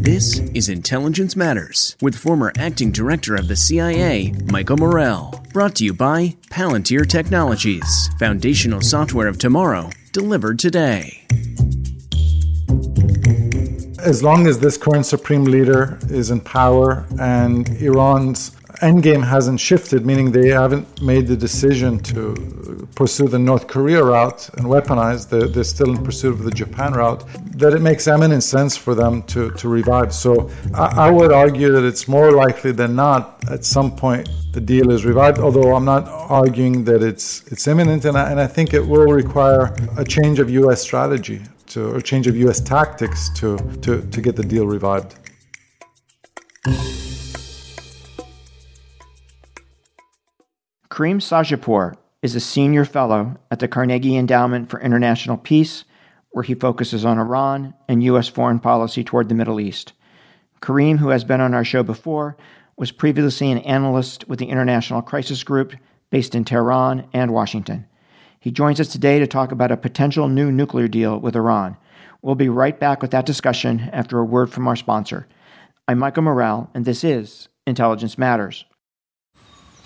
This is Intelligence Matters with former acting director of the CIA, Michael Morell. Brought to you by Palantir Technologies, foundational software of tomorrow, delivered today. As long as this current supreme leader is in power and Iran's endgame hasn't shifted, meaning they haven't made the decision to pursue the North Korea route and weaponize, they're, they're still in pursuit of the Japan route, that it makes eminent sense for them to, to revive. So I, I would argue that it's more likely than not at some point the deal is revived, although I'm not arguing that it's, it's imminent, and I, and I think it will require a change of U.S. strategy. To, or change of U.S. tactics to, to, to get the deal revived. Karim Sadjadpour is a senior fellow at the Carnegie Endowment for International Peace, where he focuses on Iran and U.S. foreign policy toward the Middle East. Karim, who has been on our show before, was previously an analyst with the International Crisis Group based in Tehran and Washington. He joins us today to talk about a potential new nuclear deal with Iran. We'll be right back with that discussion after a word from our sponsor. I'm Michael Morell, and this is Intelligence Matters.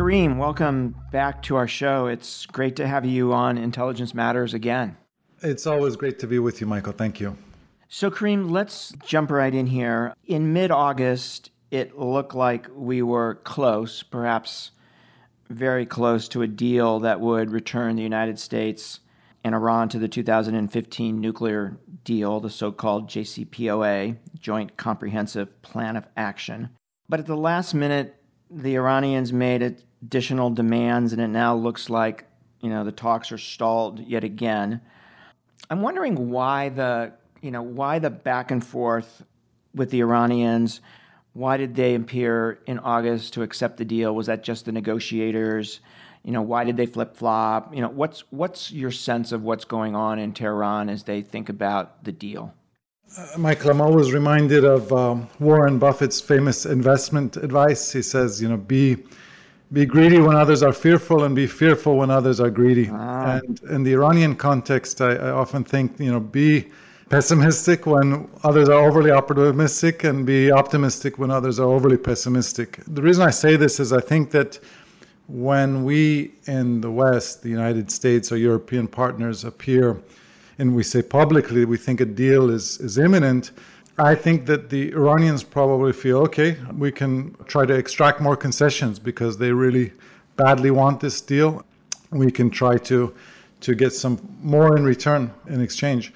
Karim, welcome back to our show. It's great to have you on Intelligence Matters again. It's always great to be with you, Michael. Thank you. So, Karim, let's jump right in here. In mid August, it looked like we were close, perhaps very close to a deal that would return the United States and Iran to the 2015 nuclear deal, the so called JCPOA, Joint Comprehensive Plan of Action. But at the last minute, the Iranians made additional demands, and it now looks like you know the talks are stalled yet again. I'm wondering why the you know why the back and forth with the Iranians. Why did they appear in August to accept the deal? Was that just the negotiators? You know, why did they flip flop? You know, what's what's your sense of what's going on in Tehran as they think about the deal? Uh, Michael, I'm always reminded of um, Warren Buffett's famous investment advice. He says, you know, be be greedy when others are fearful, and be fearful when others are greedy. Ah. And in the Iranian context, I, I often think, you know, be pessimistic when others are overly optimistic, and be optimistic when others are overly pessimistic. The reason I say this is I think that when we in the West, the United States, or European partners appear and we say publicly we think a deal is, is imminent, I think that the Iranians probably feel okay, we can try to extract more concessions because they really badly want this deal. We can try to to get some more in return in exchange.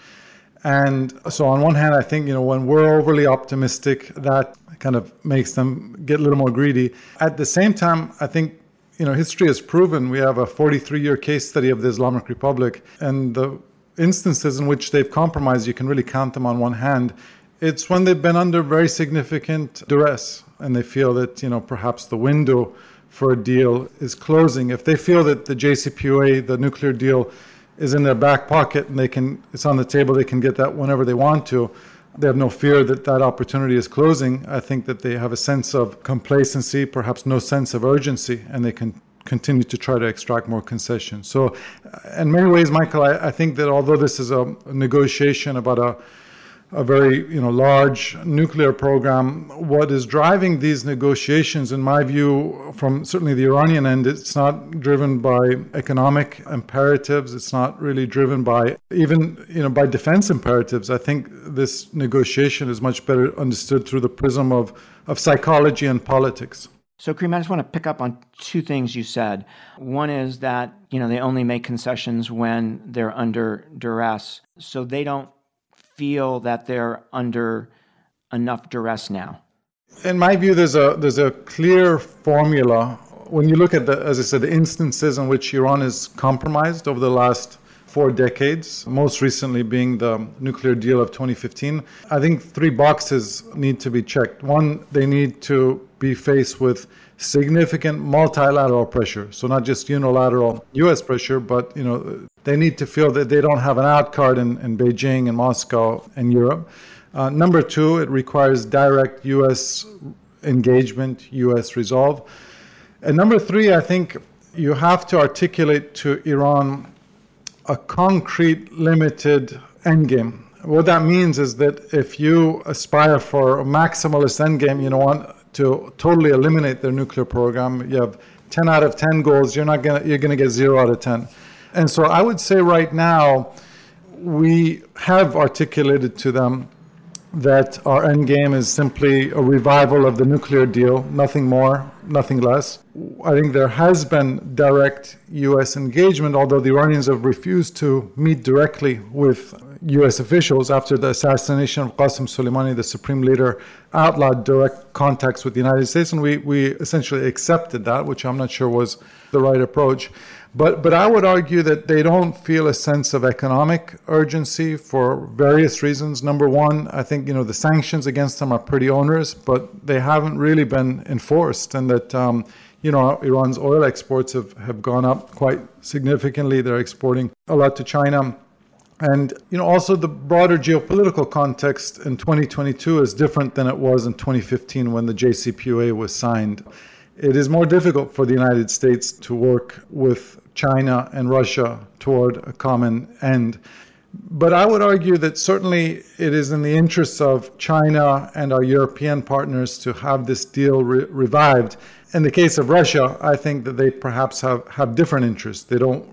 And so, on one hand, I think, you know, when we're overly optimistic, that kind of makes them get a little more greedy. At the same time, I think, you know, history has proven we have a 43 year case study of the Islamic Republic, and the instances in which they've compromised, you can really count them on one hand. It's when they've been under very significant duress and they feel that, you know, perhaps the window for a deal is closing. If they feel that the JCPOA, the nuclear deal, is in their back pocket and they can it's on the table they can get that whenever they want to they have no fear that that opportunity is closing i think that they have a sense of complacency perhaps no sense of urgency and they can continue to try to extract more concessions so in many ways michael i, I think that although this is a negotiation about a a very you know large nuclear program. What is driving these negotiations, in my view, from certainly the Iranian end, it's not driven by economic imperatives. It's not really driven by even you know by defense imperatives. I think this negotiation is much better understood through the prism of of psychology and politics. So, Karim, I just want to pick up on two things you said. One is that you know they only make concessions when they're under duress, so they don't feel that they're under enough duress now? In my view, there's a there's a clear formula. When you look at the, as I said, the instances in which Iran is compromised over the last four decades, most recently being the nuclear deal of 2015, I think three boxes need to be checked. One, they need to be faced with significant multilateral pressure. So not just unilateral U.S. pressure, but you know they need to feel that they don't have an out card in, in Beijing and Moscow and Europe. Uh, number two, it requires direct U.S. engagement, U.S. resolve. And number three, I think you have to articulate to Iran a concrete, limited endgame. What that means is that if you aspire for a maximalist endgame, you know, want to totally eliminate their nuclear program. You have 10 out of 10 goals, you're not gonna you're gonna get zero out of 10. And so I would say right now we have articulated to them that our end game is simply a revival of the nuclear deal, nothing more, nothing less. I think there has been direct U.S. engagement, although the Iranians have refused to meet directly with U.S. officials after the assassination of Qasem Soleimani, the supreme leader, outlawed direct contacts with the United States, and we, we essentially accepted that, which I'm not sure was the right approach. But, but I would argue that they don't feel a sense of economic urgency for various reasons. Number one, I think you know the sanctions against them are pretty onerous, but they haven't really been enforced, and that um, you know Iran's oil exports have, have gone up quite significantly. They're exporting a lot to China and you know, also the broader geopolitical context in 2022 is different than it was in 2015 when the JCPOA was signed. It is more difficult for the United States to work with China and Russia toward a common end. But I would argue that certainly it is in the interests of China and our European partners to have this deal re- revived. In the case of Russia, I think that they perhaps have, have different interests. They don't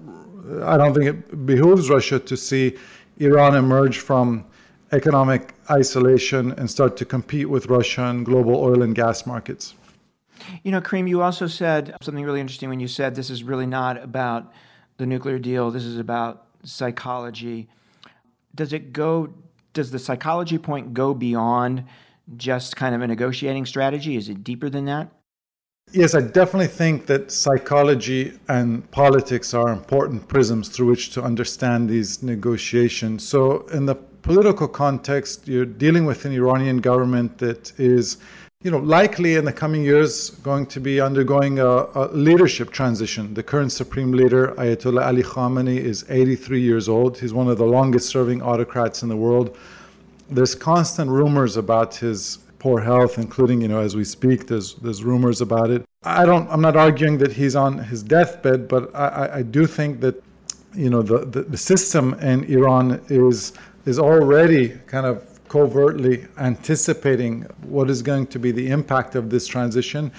I don't think it behooves Russia to see Iran emerge from economic isolation and start to compete with Russia in global oil and gas markets. You know, Karim, you also said something really interesting when you said this is really not about the nuclear deal, this is about psychology. Does it go, does the psychology point go beyond just kind of a negotiating strategy? Is it deeper than that? Yes, I definitely think that psychology and politics are important prisms through which to understand these negotiations. So, in the political context, you're dealing with an Iranian government that is, you know, likely in the coming years going to be undergoing a, a leadership transition. The current supreme leader, Ayatollah Ali Khamenei, is 83 years old. He's one of the longest serving autocrats in the world. There's constant rumors about his poor health, including, you know, as we speak, there's there's rumors about it. I don't. I'm not arguing that he's on his deathbed, but I, I do think that, you know, the, the, the system in Iran is is already kind of covertly anticipating what is going to be the impact of this transition.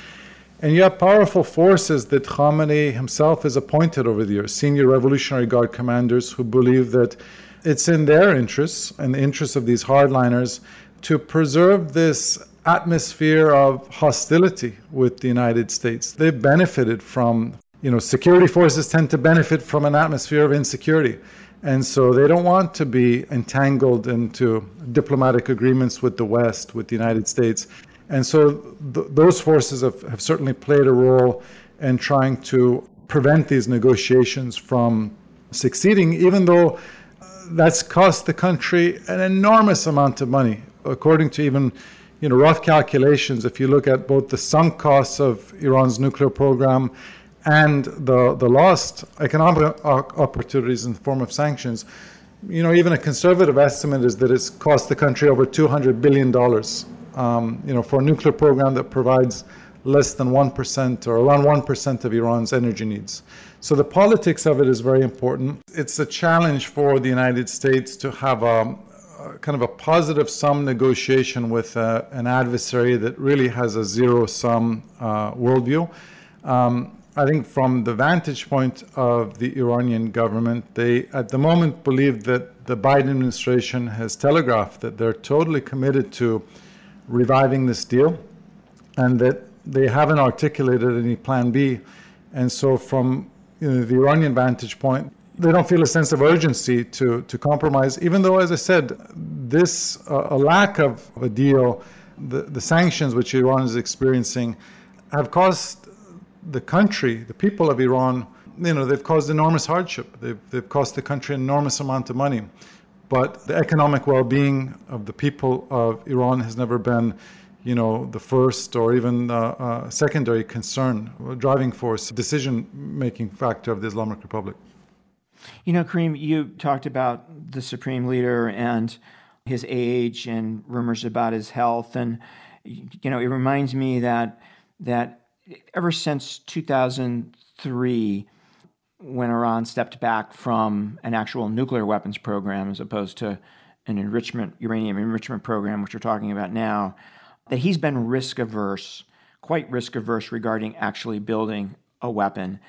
And you have powerful forces that Khamenei himself has appointed over the years, senior Revolutionary Guard commanders who believe that it's in their interests and the interests of these hardliners to preserve this atmosphere of hostility with the United States. They've benefited from, you know, security forces tend to benefit from an atmosphere of insecurity. And so they don't want to be entangled into diplomatic agreements with the West, with the United States. And so th- those forces have, have certainly played a role in trying to prevent these negotiations from succeeding, even though uh, that's cost the country an enormous amount of money. According to even you know, rough calculations, if you look at both the sunk costs of Iran's nuclear program and the, the lost economic opportunities in the form of sanctions, you know, even a conservative estimate is that it's cost the country over $200 billion, um, you know, for a nuclear program that provides less than 1% or around 1% of Iran's energy needs. So the politics of it is very important. It's a challenge for the United States to have a, kind of a positive sum negotiation with uh, an adversary that really has a zero sum uh, worldview. Um, I think from the vantage point of the Iranian government, they at the moment believe that the Biden administration has telegraphed that they're totally committed to reviving this deal and that they haven't articulated any plan B. And so, from you know, the Iranian vantage point, they don't feel a sense of urgency to, to compromise, even though, as I said, this uh, a lack of a deal, the, the sanctions which Iran is experiencing, have caused the country, the people of Iran, you know, they've caused enormous hardship. They've, they've cost the country an enormous amount of money. But the economic well being of the people of Iran has never been, you know, the first or even uh, uh, secondary concern, driving force, decision making factor of the Islamic Republic. You know, Karim, you talked about the supreme leader and his age and rumors about his health. And, you know, it reminds me that that ever since 2003, when Iran stepped back from an actual nuclear weapons program as opposed to an enrichment uranium enrichment program, which we're talking about now, that he's been risk averse, quite risk averse regarding actually building a weapon.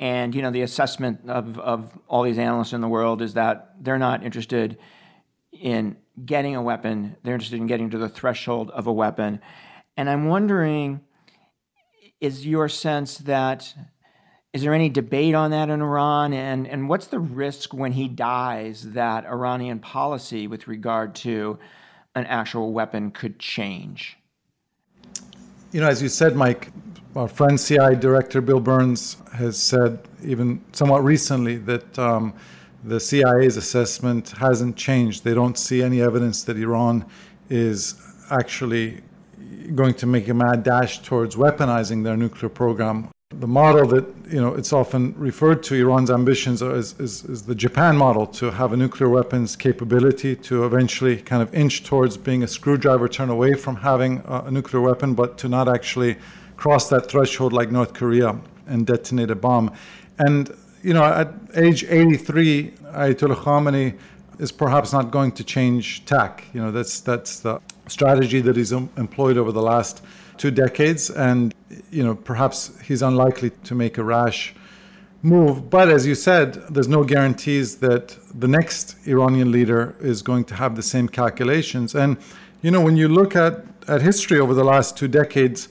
And you know, the assessment of, of all these analysts in the world is that they're not interested in getting a weapon, they're interested in getting to the threshold of a weapon. And I'm wondering is your sense that is there any debate on that in Iran? And, and what's the risk when he dies that Iranian policy with regard to an actual weapon could change? You know, as you said, Mike, our friend CIA Director Bill Burns has said, even somewhat recently, that um, the CIA's assessment hasn't changed. They don't see any evidence that Iran is actually going to make a mad dash towards weaponizing their nuclear program. The model that you know it's often referred to Iran's ambitions is, is, is, the Japan model to have a nuclear weapons capability to eventually kind of inch towards being a screwdriver turn away from having a, a nuclear weapon, but to not actually cross that threshold like North Korea and detonate a bomb. And you know, at age 83, Ayatollah Khamenei is perhaps not going to change tack. You know, that's that's the strategy that he's employed over the last two decades, and you know, perhaps he's unlikely to make a rash move. But as you said, there's no guarantees that the next Iranian leader is going to have the same calculations. And you know, when you look at at history over the last two decades,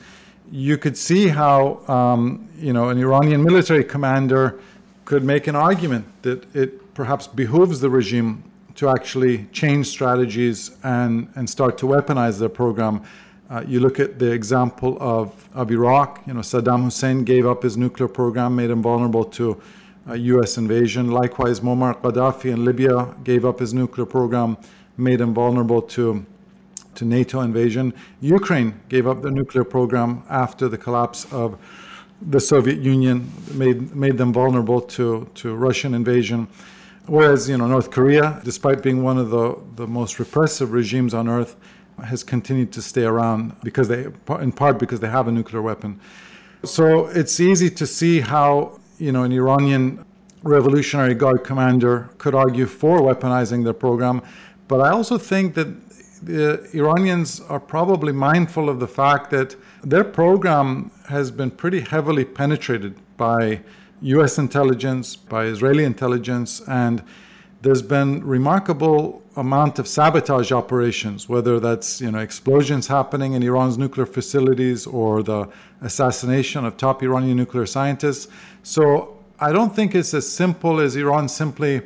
you could see how um, you know an Iranian military commander could make an argument that it perhaps behooves the regime to actually change strategies and, and start to weaponize their program. Uh, you look at the example of, of Iraq, you know, Saddam Hussein gave up his nuclear program, made him vulnerable to uh, US invasion. Likewise, Muammar Gaddafi in Libya gave up his nuclear program, made him vulnerable to, to NATO invasion. Ukraine gave up their nuclear program after the collapse of the Soviet Union, made, made them vulnerable to, to Russian invasion. Whereas, you know, North Korea, despite being one of the, the most repressive regimes on earth, has continued to stay around because they, in part because they have a nuclear weapon. So it's easy to see how, you know, an Iranian Revolutionary Guard commander could argue for weaponizing their program. But I also think that the Iranians are probably mindful of the fact that their program has been pretty heavily penetrated by US intelligence, by Israeli intelligence, and there's been remarkable amount of sabotage operations, whether that's you know explosions happening in Iran's nuclear facilities or the assassination of top Iranian nuclear scientists. So I don't think it's as simple as Iran simply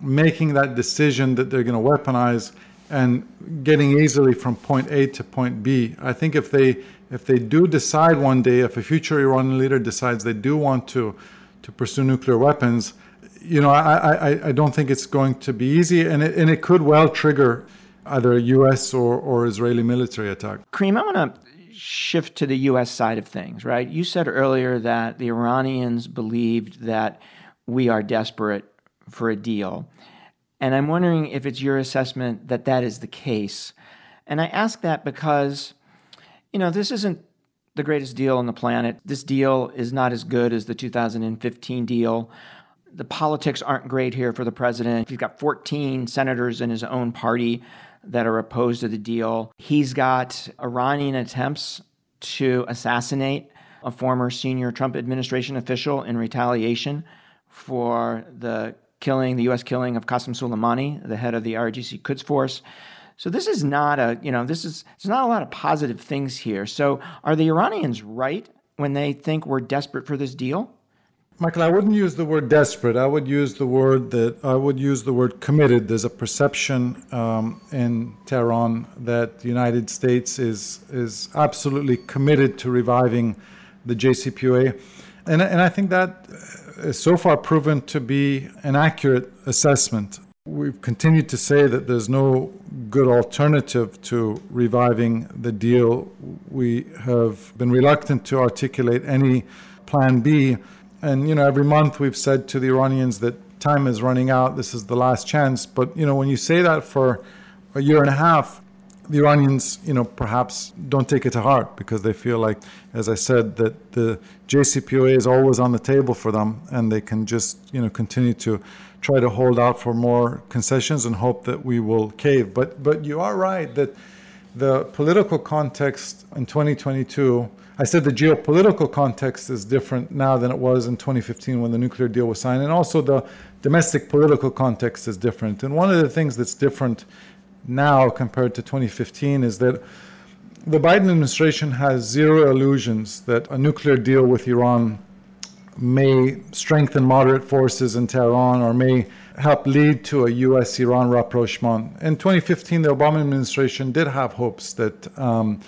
making that decision that they're going to weaponize and getting easily from point A to point B. I think if they if they do decide one day, if a future Iranian leader decides they do want to to pursue nuclear weapons, you know, I, I, I don't think it's going to be easy, and it, and it could well trigger either a U.S. or, or Israeli military attack. Karim, I want to shift to the U.S. side of things, right? You said earlier that the Iranians believed that we are desperate for a deal. And I'm wondering if it's your assessment that that is the case. And I ask that because, you know, this isn't the greatest deal on the planet. This deal is not as good as the 2015 deal. The politics aren't great here for the president. He's got 14 senators in his own party that are opposed to the deal. He's got Iranian attempts to assassinate a former senior Trump administration official in retaliation for the killing, the U.S. killing of Qasem Soleimani, the head of the IRGC Quds Force. So this is not a, you know, this is, there's not a lot of positive things here. So are the Iranians right when they think we're desperate for this deal? Michael, I wouldn't use the word desperate. I would use the word that I would use the word committed. There's a perception um, in Tehran that the United States is is absolutely committed to reviving the JCPOA, and and I think that is so far proven to be an accurate assessment. We've continued to say that there's no good alternative to reviving the deal. We have been reluctant to articulate any plan B and you know every month we've said to the Iranians that time is running out. This is the last chance. But you know when you say that for a year and a half, the Iranians, you know, perhaps don't take it to heart because they feel like, as I said, that the JCPOA is always on the table for them, and they can just, you know, continue to try to hold out for more concessions and hope that we will cave. But but you are right that the political context in 2022 I said the geopolitical context is different now than it was in 2015 when the nuclear deal was signed, and also the domestic political context is different. And one of the things that's different now compared to 2015 is that the Biden administration has zero illusions that a nuclear deal with Iran may strengthen moderate forces in Tehran or may help lead to a U.S. Iran rapprochement. In 2015, the Obama administration did have hopes that. Um,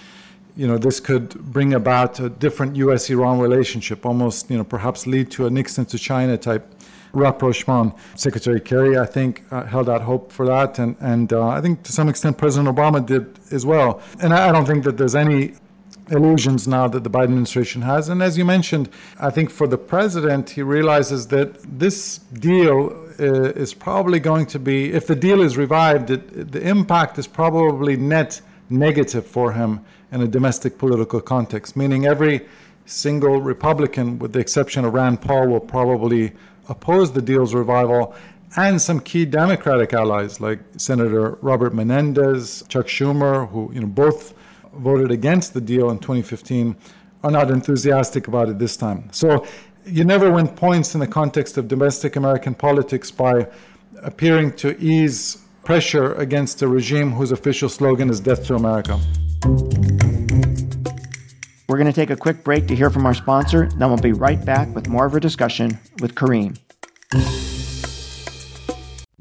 you know, this could bring about a different U.S.-Iran relationship, almost, you know, perhaps lead to a Nixon to China type rapprochement. Secretary Kerry, I think, uh, held out hope for that, and and uh, I think to some extent President Obama did as well. And I, don't think that there's any illusions now that the Biden administration has. And as you mentioned, I think for the president, he realizes that this deal uh, is probably going to be, if the deal is revived, it, the impact is probably net negative for him in a domestic political context, meaning every single Republican, with the exception of Rand Paul, will probably oppose the deal's revival, and some key Democratic allies like Senator Robert Menendez, Chuck Schumer, who you know both voted against the deal in 2015, are not enthusiastic about it this time. So you never win points in the context of domestic American politics by appearing to ease pressure against a regime whose official slogan is Death to America. We're going to take a quick break to hear from our sponsor, then we'll be right back with more of a discussion with Karim.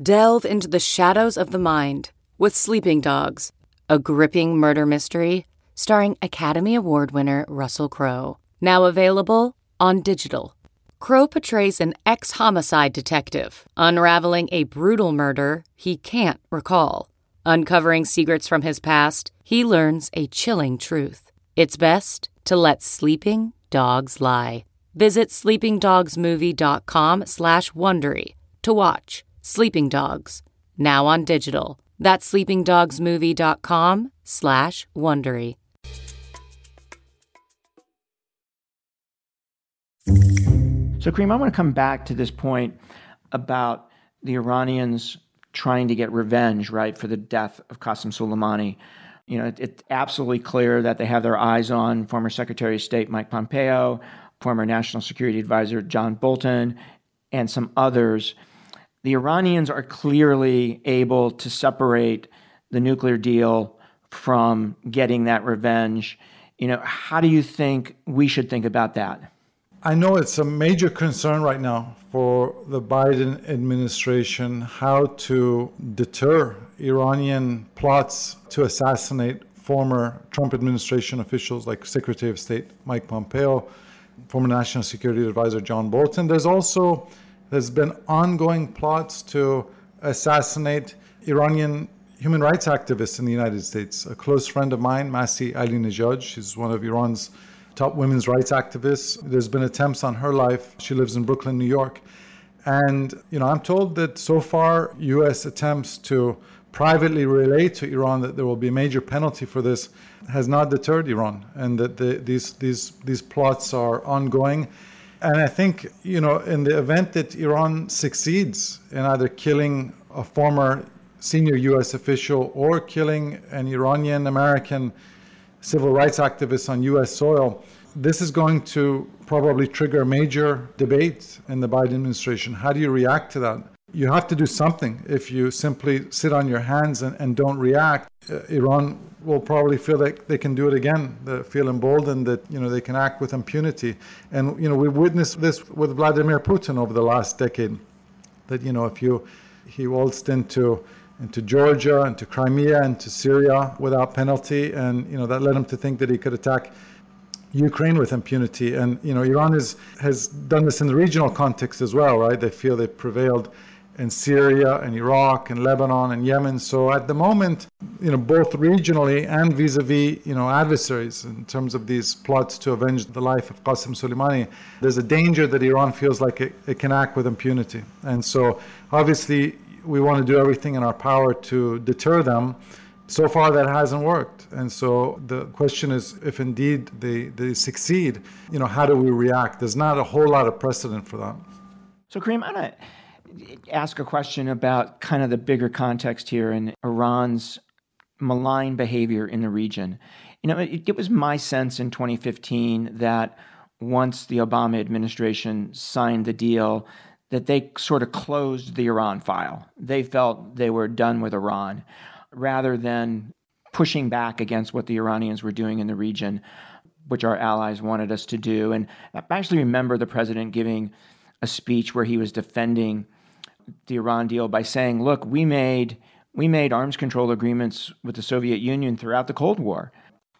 Delve into the shadows of the mind with Sleeping Dogs, a gripping murder mystery starring Academy Award winner Russell Crowe. Now available on digital. Crowe portrays an ex homicide detective unraveling a brutal murder he can't recall. Uncovering secrets from his past, he learns a chilling truth. It's best to let sleeping dogs lie. Visit sleepingdogsmovie.com slash Wondery to watch Sleeping Dogs, now on digital. That's sleepingdogsmovie.com slash Wondery. So, Karim, I want to come back to this point about the Iranians trying to get revenge, right, for the death of Qasem Soleimani. You know, it, it's absolutely clear that they have their eyes on former Secretary of State Mike Pompeo, former National Security Advisor John Bolton, and some others. The Iranians are clearly able to separate the nuclear deal from getting that revenge. You know, how do you think we should think about that? I know it's a major concern right now for the Biden administration how to deter Iranian plots to assassinate former Trump administration officials like Secretary of State Mike Pompeo, former National Security Advisor John Bolton. There's also there's been ongoing plots to assassinate Iranian human rights activists in the United States. A close friend of mine, Masih Alinejad, she's one of Iran's top women's rights activists. There's been attempts on her life. She lives in Brooklyn, New York. And, you know, I'm told that so far US attempts to privately relate to Iran that there will be a major penalty for this has not deterred Iran and that the, these, these, these plots are ongoing. And I think, you know, in the event that Iran succeeds in either killing a former senior US official or killing an Iranian American civil rights activists on US soil, this is going to probably trigger major debate in the Biden administration. How do you react to that? You have to do something. If you simply sit on your hands and, and don't react, uh, Iran will probably feel like they can do it again. They feel emboldened that you know they can act with impunity. And you know we've witnessed this with Vladimir Putin over the last decade. That you know if you he waltzed into into Georgia, and to Crimea, and to Syria without penalty, and you know that led him to think that he could attack Ukraine with impunity. And you know Iran is, has done this in the regional context as well, right? They feel they've prevailed in Syria and Iraq and Lebanon and Yemen. So at the moment, you know, both regionally and vis-a-vis, you know, adversaries in terms of these plots to avenge the life of Qasem Soleimani, there's a danger that Iran feels like it, it can act with impunity. And so obviously we want to do everything in our power to deter them. So far, that hasn't worked. And so the question is if indeed they, they succeed, you know, how do we react? There's not a whole lot of precedent for that. So, Karim, I want to ask a question about kind of the bigger context here in Iran's malign behavior in the region. You know, it, it, was my sense in 2015 that once the Obama administration signed the deal, that they sort of closed the Iran file. They felt they were done with Iran rather than pushing back against what the Iranians were doing in the region, which our allies wanted us to do. And I actually remember the president giving a speech where he was defending the Iran deal by saying, "Look, we made we made arms control agreements with the Soviet Union throughout the Cold War,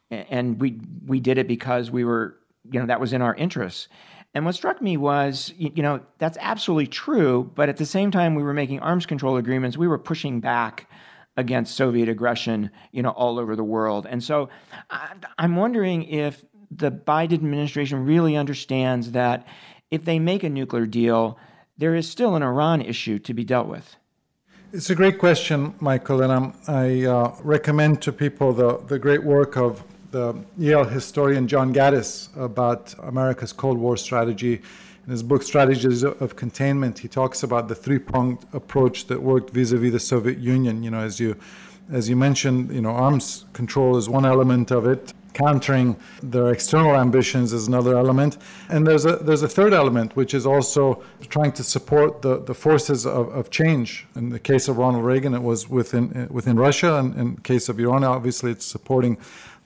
and we we did it because we were you know that was in our interests." And what struck me was, you know, that's absolutely true, but at the same time we were making arms control agreements, we were pushing back against Soviet aggression, you know, all over the world. And so I'm wondering if the Biden administration really understands that if they make a nuclear deal, there is still an Iran issue to be dealt with? It's a great question, Michael, and I'm, i uh, recommend to people the, the great work of the Yale historian John Gaddis about America's Cold War strategy. In his book, Strategies of Containment, he talks about the three-pronged approach that worked vis-a-vis the Soviet Union. You know, as you as you mentioned, you know, arms control is one element of it countering their external ambitions is another element. And there's a, there's a third element, which is also trying to support the, the forces of, of change. In the case of Ronald Reagan, it was within, within Russia. And in the case of Iran, obviously, it's supporting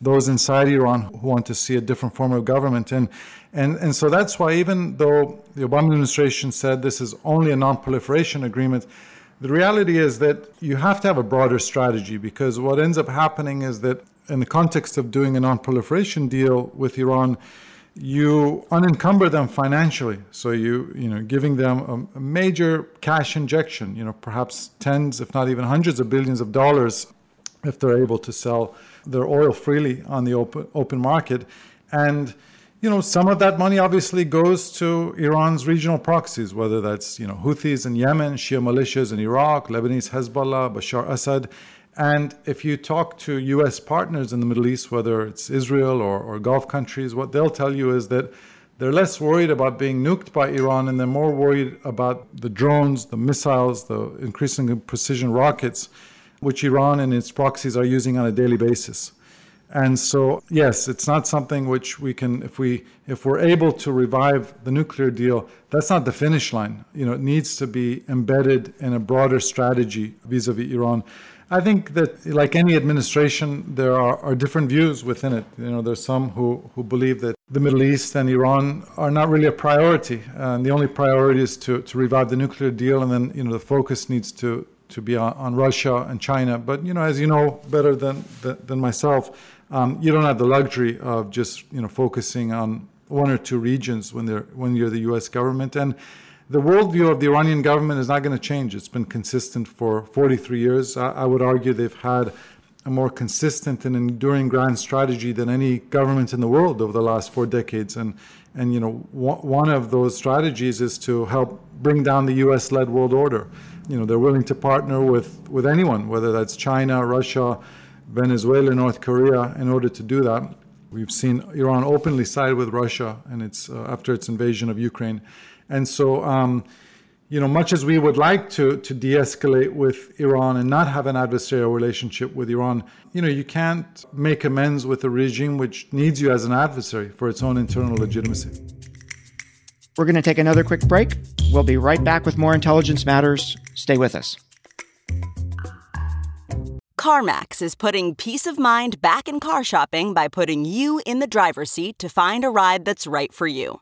those inside Iran who want to see a different form of government. And, and, and so that's why, even though the Obama administration said this is only a non proliferation agreement, the reality is that you have to have a broader strategy because what ends up happening is that in the context of doing a non-proliferation deal with Iran, you unencumber them financially. So you you know giving them a, a, major cash injection, you know perhaps tens, if not even hundreds of billions of dollars, if they're able to sell their oil freely on the open open market, and you know some of that money obviously goes to Iran's regional proxies, whether that's you know Houthis in Yemen, Shia militias in Iraq, Lebanese Hezbollah, Bashar Assad, and if you talk to US partners in the Middle East, whether it's Israel or, or Gulf countries, what they'll tell you is that they're less worried about being nuked by Iran and they're more worried about the drones, the missiles, the increasing precision rockets, which Iran and its proxies are using on a daily basis. And so, yes, it's not something which we can, if we, if we're able to revive the nuclear deal, that's not the finish line. You know, it needs to be embedded in a broader strategy vis-a-vis Iran. I think that, like any administration, there are, are different views within it. You know, there's some who, who believe that the Middle East and Iran are not really a priority. And the only priority is to, to revive the nuclear deal, and then you know the focus needs to, to be on, on Russia and China. But you know, as you know better than than, than myself, um, you don't have the luxury of just you know focusing on one or two regions when they're when you're the U.S. government. And the worldview of the Iranian government is not going to change. It's been consistent for 43 years. I, I would argue they've had a more consistent and enduring grand strategy than any government in the world over the last four decades. And, and you know, one of those strategies is to help bring down the U.S.-led world order. You know, they're willing to partner with, with anyone, whether that's China, Russia, Venezuela, North Korea, in order to do that. We've seen Iran openly side with Russia, and it's uh, after its invasion of Ukraine. And so, um, you know, much as we would like to, to de escalate with Iran and not have an adversarial relationship with Iran, you know, you can't make amends with a regime which needs you as an adversary for its own internal legitimacy. We're going to take another quick break. We'll be right back with more Intelligence Matters. Stay with us. CarMax is putting peace of mind back in car shopping by putting you in the driver's seat to find a ride that's right for you.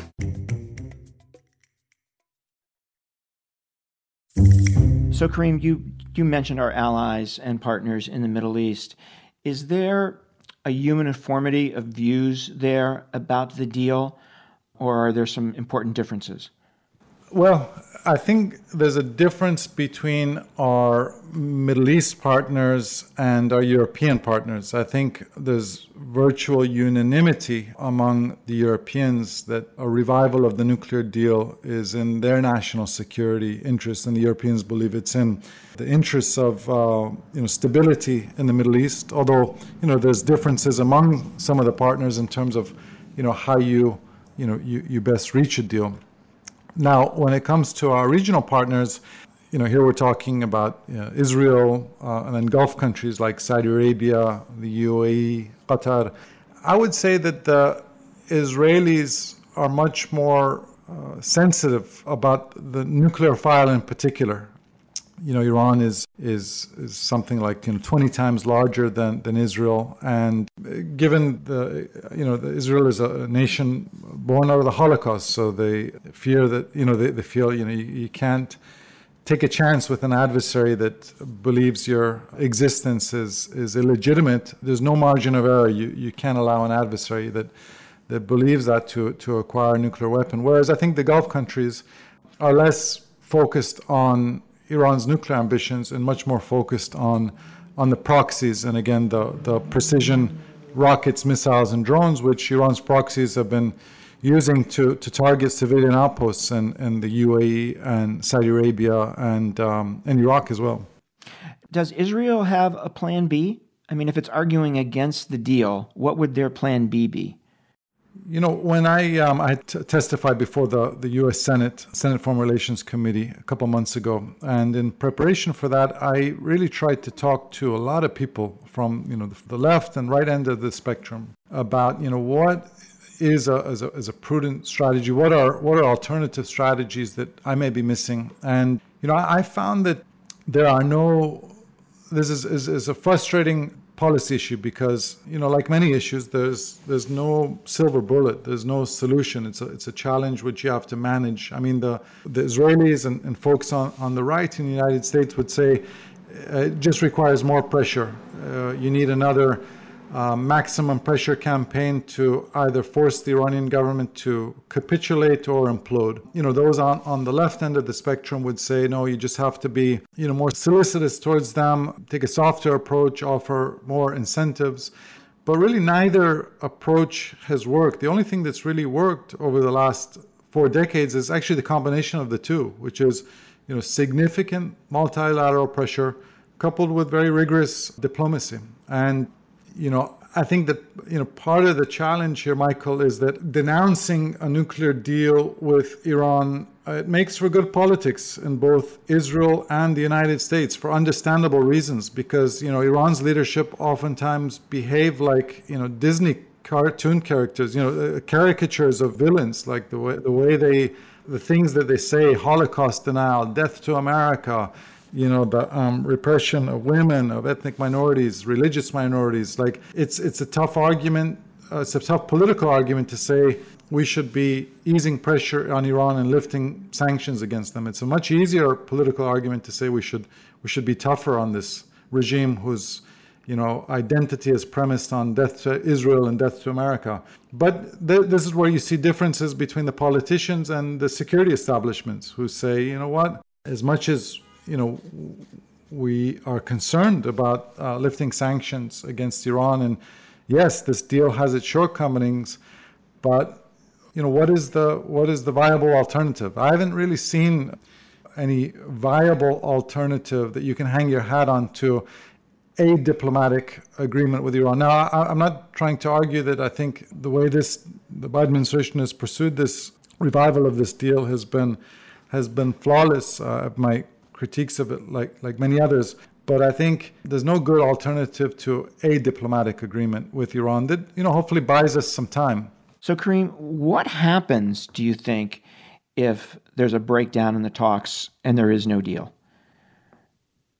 So, Karim, you, you mentioned our allies and partners in the Middle East. Is there a uniformity of views there about the deal, or are there some important differences? Well, I think there's a difference between our Middle East partners and our European partners. I think there's virtual unanimity among the Europeans that a revival of the nuclear deal is in their national security interest, and the Europeans believe it's in the interests of uh, you know stability in the Middle East. Although you know there's differences among some of the partners in terms of you know how you you know you, you best reach a deal. Now, when it comes to our regional partners, you know, here we're talking about you know, Israel uh, and then Gulf countries like Saudi Arabia, the UAE, Qatar. I would say that the Israelis are much more uh, sensitive about the nuclear file in particular you know, Iran is, is, is something like you know, 20 times larger than, than Israel. And uh, given the, you know, Israel is a nation born out of the Holocaust, so they fear that, you know, they, they feel, you know, you, you can't take a chance with an adversary that believes your existence is, is illegitimate. There's no margin of error. You, you can't allow an adversary that, that believes that to, to acquire a nuclear weapon. Whereas I think the Gulf countries are less focused on Iran's nuclear ambitions and much more focused on on the proxies and again the, the precision rockets, missiles, and drones, which Iran's proxies have been using to, to target civilian outposts in, in the UAE and Saudi Arabia and um, and Iraq as well. Does Israel have a plan B? I mean, if it's arguing against the deal, what would their plan B be? You know, when I um, I t- testified before the, the U.S. Senate Senate Foreign Relations Committee a couple months ago, and in preparation for that, I really tried to talk to a lot of people from you know the, left and right end of the spectrum about you know what is a, is a, is a prudent strategy. What are what are alternative strategies that I may be missing? And you know, I, I found that there are no. This is, is, is a frustrating policy issue because you know like many issues there's there's no silver bullet there's no solution. It's a, it's a challenge which you have to manage. I mean the the israelis and, and folks on, on the right in the united states would say uh, it just requires more pressure. Uh, you need another maximum pressure campaign to either force the Iranian government to capitulate or implode. You know, those on, on the left end of the spectrum would say, no, you just have to be, you know, more solicitous towards them, take a softer approach, offer more incentives. But really, neither approach has worked. The only thing that's really worked over the last four decades is actually the combination of the two, which is, you know, significant multilateral pressure coupled with very rigorous diplomacy. And you know, I think that you know part of the challenge here, Michael, is that denouncing a nuclear deal with Iran uh, it makes for good politics in both Israel and the United States for understandable reasons. Because you know Iran's leadership oftentimes behave like you know Disney cartoon characters, you know, uh, caricatures of villains, like the way the way they the things that they say, Holocaust denial, death to America, you know the um, repression of women of ethnic minorities religious minorities like it's it's a tough argument uh, it's a tough political argument to say we should be easing pressure on Iran and lifting sanctions against them. It's a much easier political argument to say we should we should be tougher on this regime whose you know identity is premised on death to Israel and death to America. But th- this is where you see differences between the politicians and the security establishments who say you know what? As much as you know, we are concerned about uh, lifting sanctions against Iran. And yes, this deal has its shortcomings, but you know, what is the what is the viable alternative? I haven't really seen any viable alternative that you can hang your hat on to a diplomatic agreement with Iran. Now, I, am not trying to argue that I think the way this the Biden administration has pursued this revival of this deal has been has been flawless. Uh, my critiques of it, like like many others. But I think there's no good alternative to a diplomatic agreement with Iran that you know hopefully buys us some time. So Karim, what happens, do you think, if there's a breakdown in the talks and there is no deal?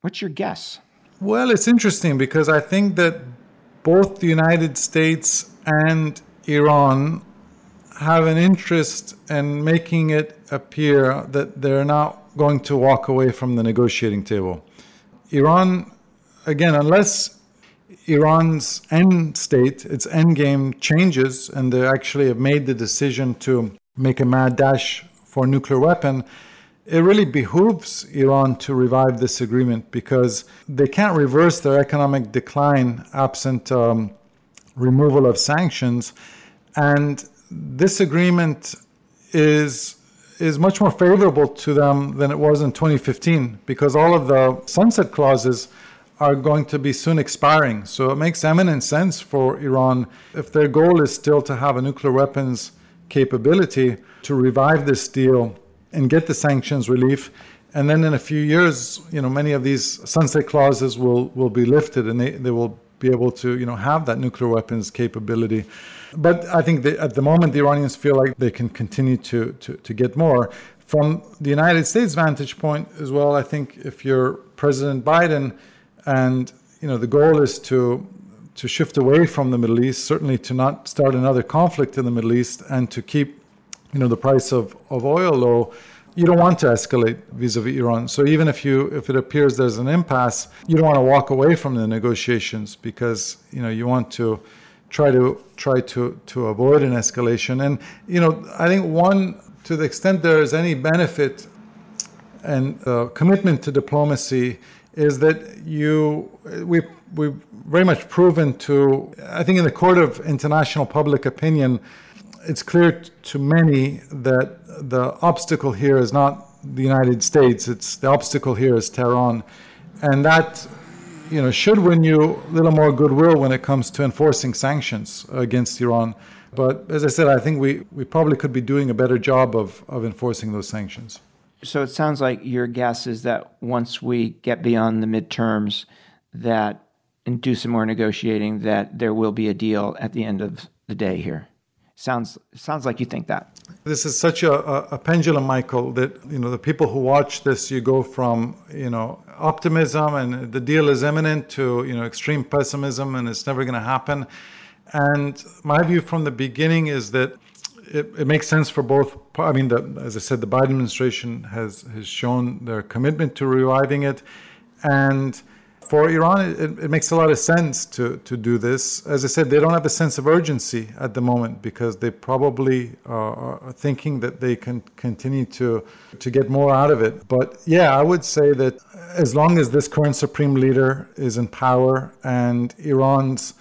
What's your guess? Well, it's interesting because I think that both the United States and Iran have an interest in making it appear that they're not going to walk away from the negotiating table. Iran, again, unless Iran's end state, its end game changes, and they actually have made the decision to make a mad dash for nuclear weapon, it really behooves Iran to revive this agreement because they can't reverse their economic decline absent um, removal of sanctions. And this agreement is is much more favorable to them than it was in 2015 because all of the sunset clauses are going to be soon expiring. So it makes eminent sense for Iran, if their goal is still to have a nuclear weapons capability, to revive this deal and get the sanctions relief. And then in a few years, you know, many of these sunset clauses will, will be lifted and they, they will be able to, you know, have that nuclear weapons capability. But I think that at the moment, the Iranians feel like they can continue to, to, to get more. From the United States vantage point as well, I think if you're President Biden and you know the goal is to to shift away from the Middle East, certainly to not start another conflict in the Middle East and to keep you know the price of, of oil low, you don't want to escalate vis-a-vis Iran. So even if you if it appears there's an impasse, you don't want to walk away from the negotiations because you know you want to try to try to to avoid an escalation. And you know, I think one to the extent there is any benefit and uh, commitment to diplomacy is that you we we very much proven to I think in the court of international public opinion it's clear to many that the obstacle here is not the United States it's the obstacle here is Tehran and that you know, should win you a little more goodwill when it comes to enforcing sanctions against Iran. But as I said, I think we, we probably could be doing a better job of, of enforcing those sanctions. So it sounds like your guess is that once we get beyond the midterms, that and do some more negotiating, that there will be a deal at the end of the day here. Sounds sounds like you think that. This is such a, a, pendulum, Michael, that you know the people who watch this, you go from you know optimism and the deal is imminent to you know extreme pessimism and it's never going to happen. And my view from the beginning is that it, it, makes sense for both. I mean, the, as I said, the Biden administration has has shown their commitment to reviving it, and for Iran, it, it, makes a lot of sense to, to do this. As I said, they don't have a sense of urgency at the moment because they probably are thinking that they can continue to, to get more out of it. But yeah, I would say that as long as this current supreme leader is in power and Iran's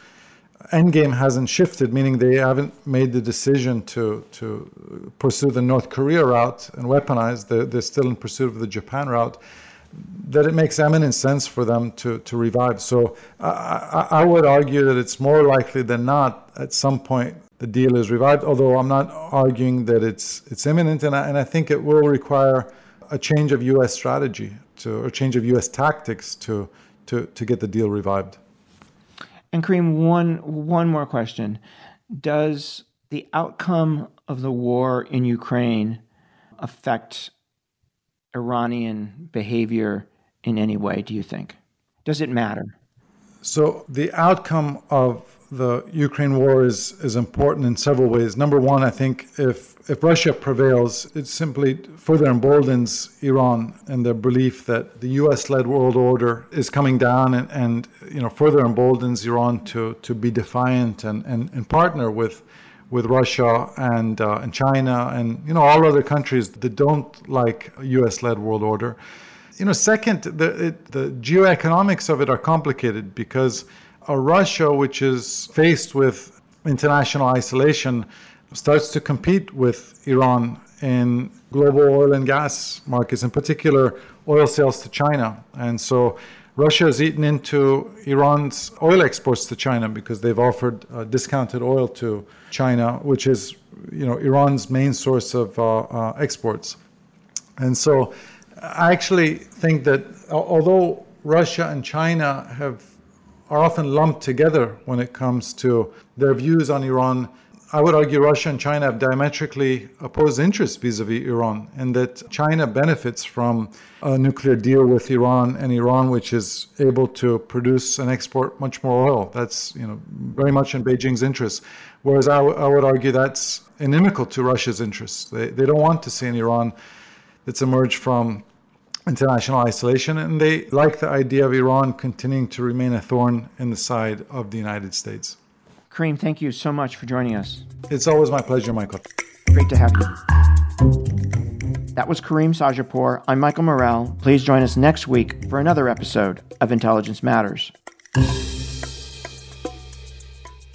endgame hasn't shifted, meaning they haven't made the decision to, to pursue the North Korea route and weaponize, they're, they're still in pursuit of the Japan route that it makes eminent sense for them to, to revive. So I, I, would argue that it's more likely than not at some point the deal is revived, although I'm not arguing that it's, it's imminent. And I, and I think it will require a change of U.S. strategy to, or change of U.S. tactics to, to, to get the deal revived. And Karim, one, one more question. Does the outcome of the war in Ukraine affect Iranian behavior in any way, do you think? Does it matter? So, the outcome of the Ukraine war is, is important in several ways. Number one, I think if, if Russia prevails, it simply further emboldens Iran and their belief that the US led world order is coming down and, and you know, further emboldens Iran to, to be defiant and, and, and partner with with Russia and uh, and China and you know all other countries that don't like U.S.-led world order. You know, second, the it, the geoeconomics of it are complicated because a Russia which is faced with international isolation starts to compete with Iran in global oil and gas markets, in particular oil sales to China, and so Russia has eaten into Iran's oil exports to China because they've offered uh, discounted oil to China, which is you know Iran's main source of uh, uh, exports. And so, I actually think that although Russia and China have are often lumped together when it comes to their views on Iran I would argue Russia and China have diametrically opposed interests vis-a-vis Iran, and that China benefits from a nuclear deal with Iran and Iran, which is able to produce and export much more oil. That's you know very much in Beijing's interest. Whereas I, w- I would argue that's inimical to Russia's interests. They, they don't want to see an Iran that's emerged from international isolation, and they like the idea of Iran continuing to remain a thorn in the side of the United States. Karim, thank you so much for joining us. It's always my pleasure, Michael. Great to have you. That was Karim Sadjadpour. I'm Michael Morell. Please join us next week for another episode of Intelligence Matters.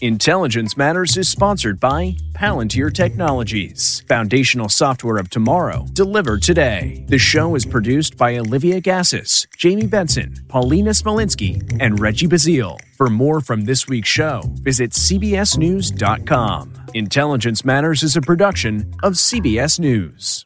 Intelligence Matters is sponsored by Palantir Technologies, foundational software of tomorrow, delivered today. The show is produced by Olivia Gazis, Jamie Benson, Paulina Smolinski, and Reggie Bazile. For more from this week's show, visit CBSNews.com. Intelligence Matters is a production of CBS News.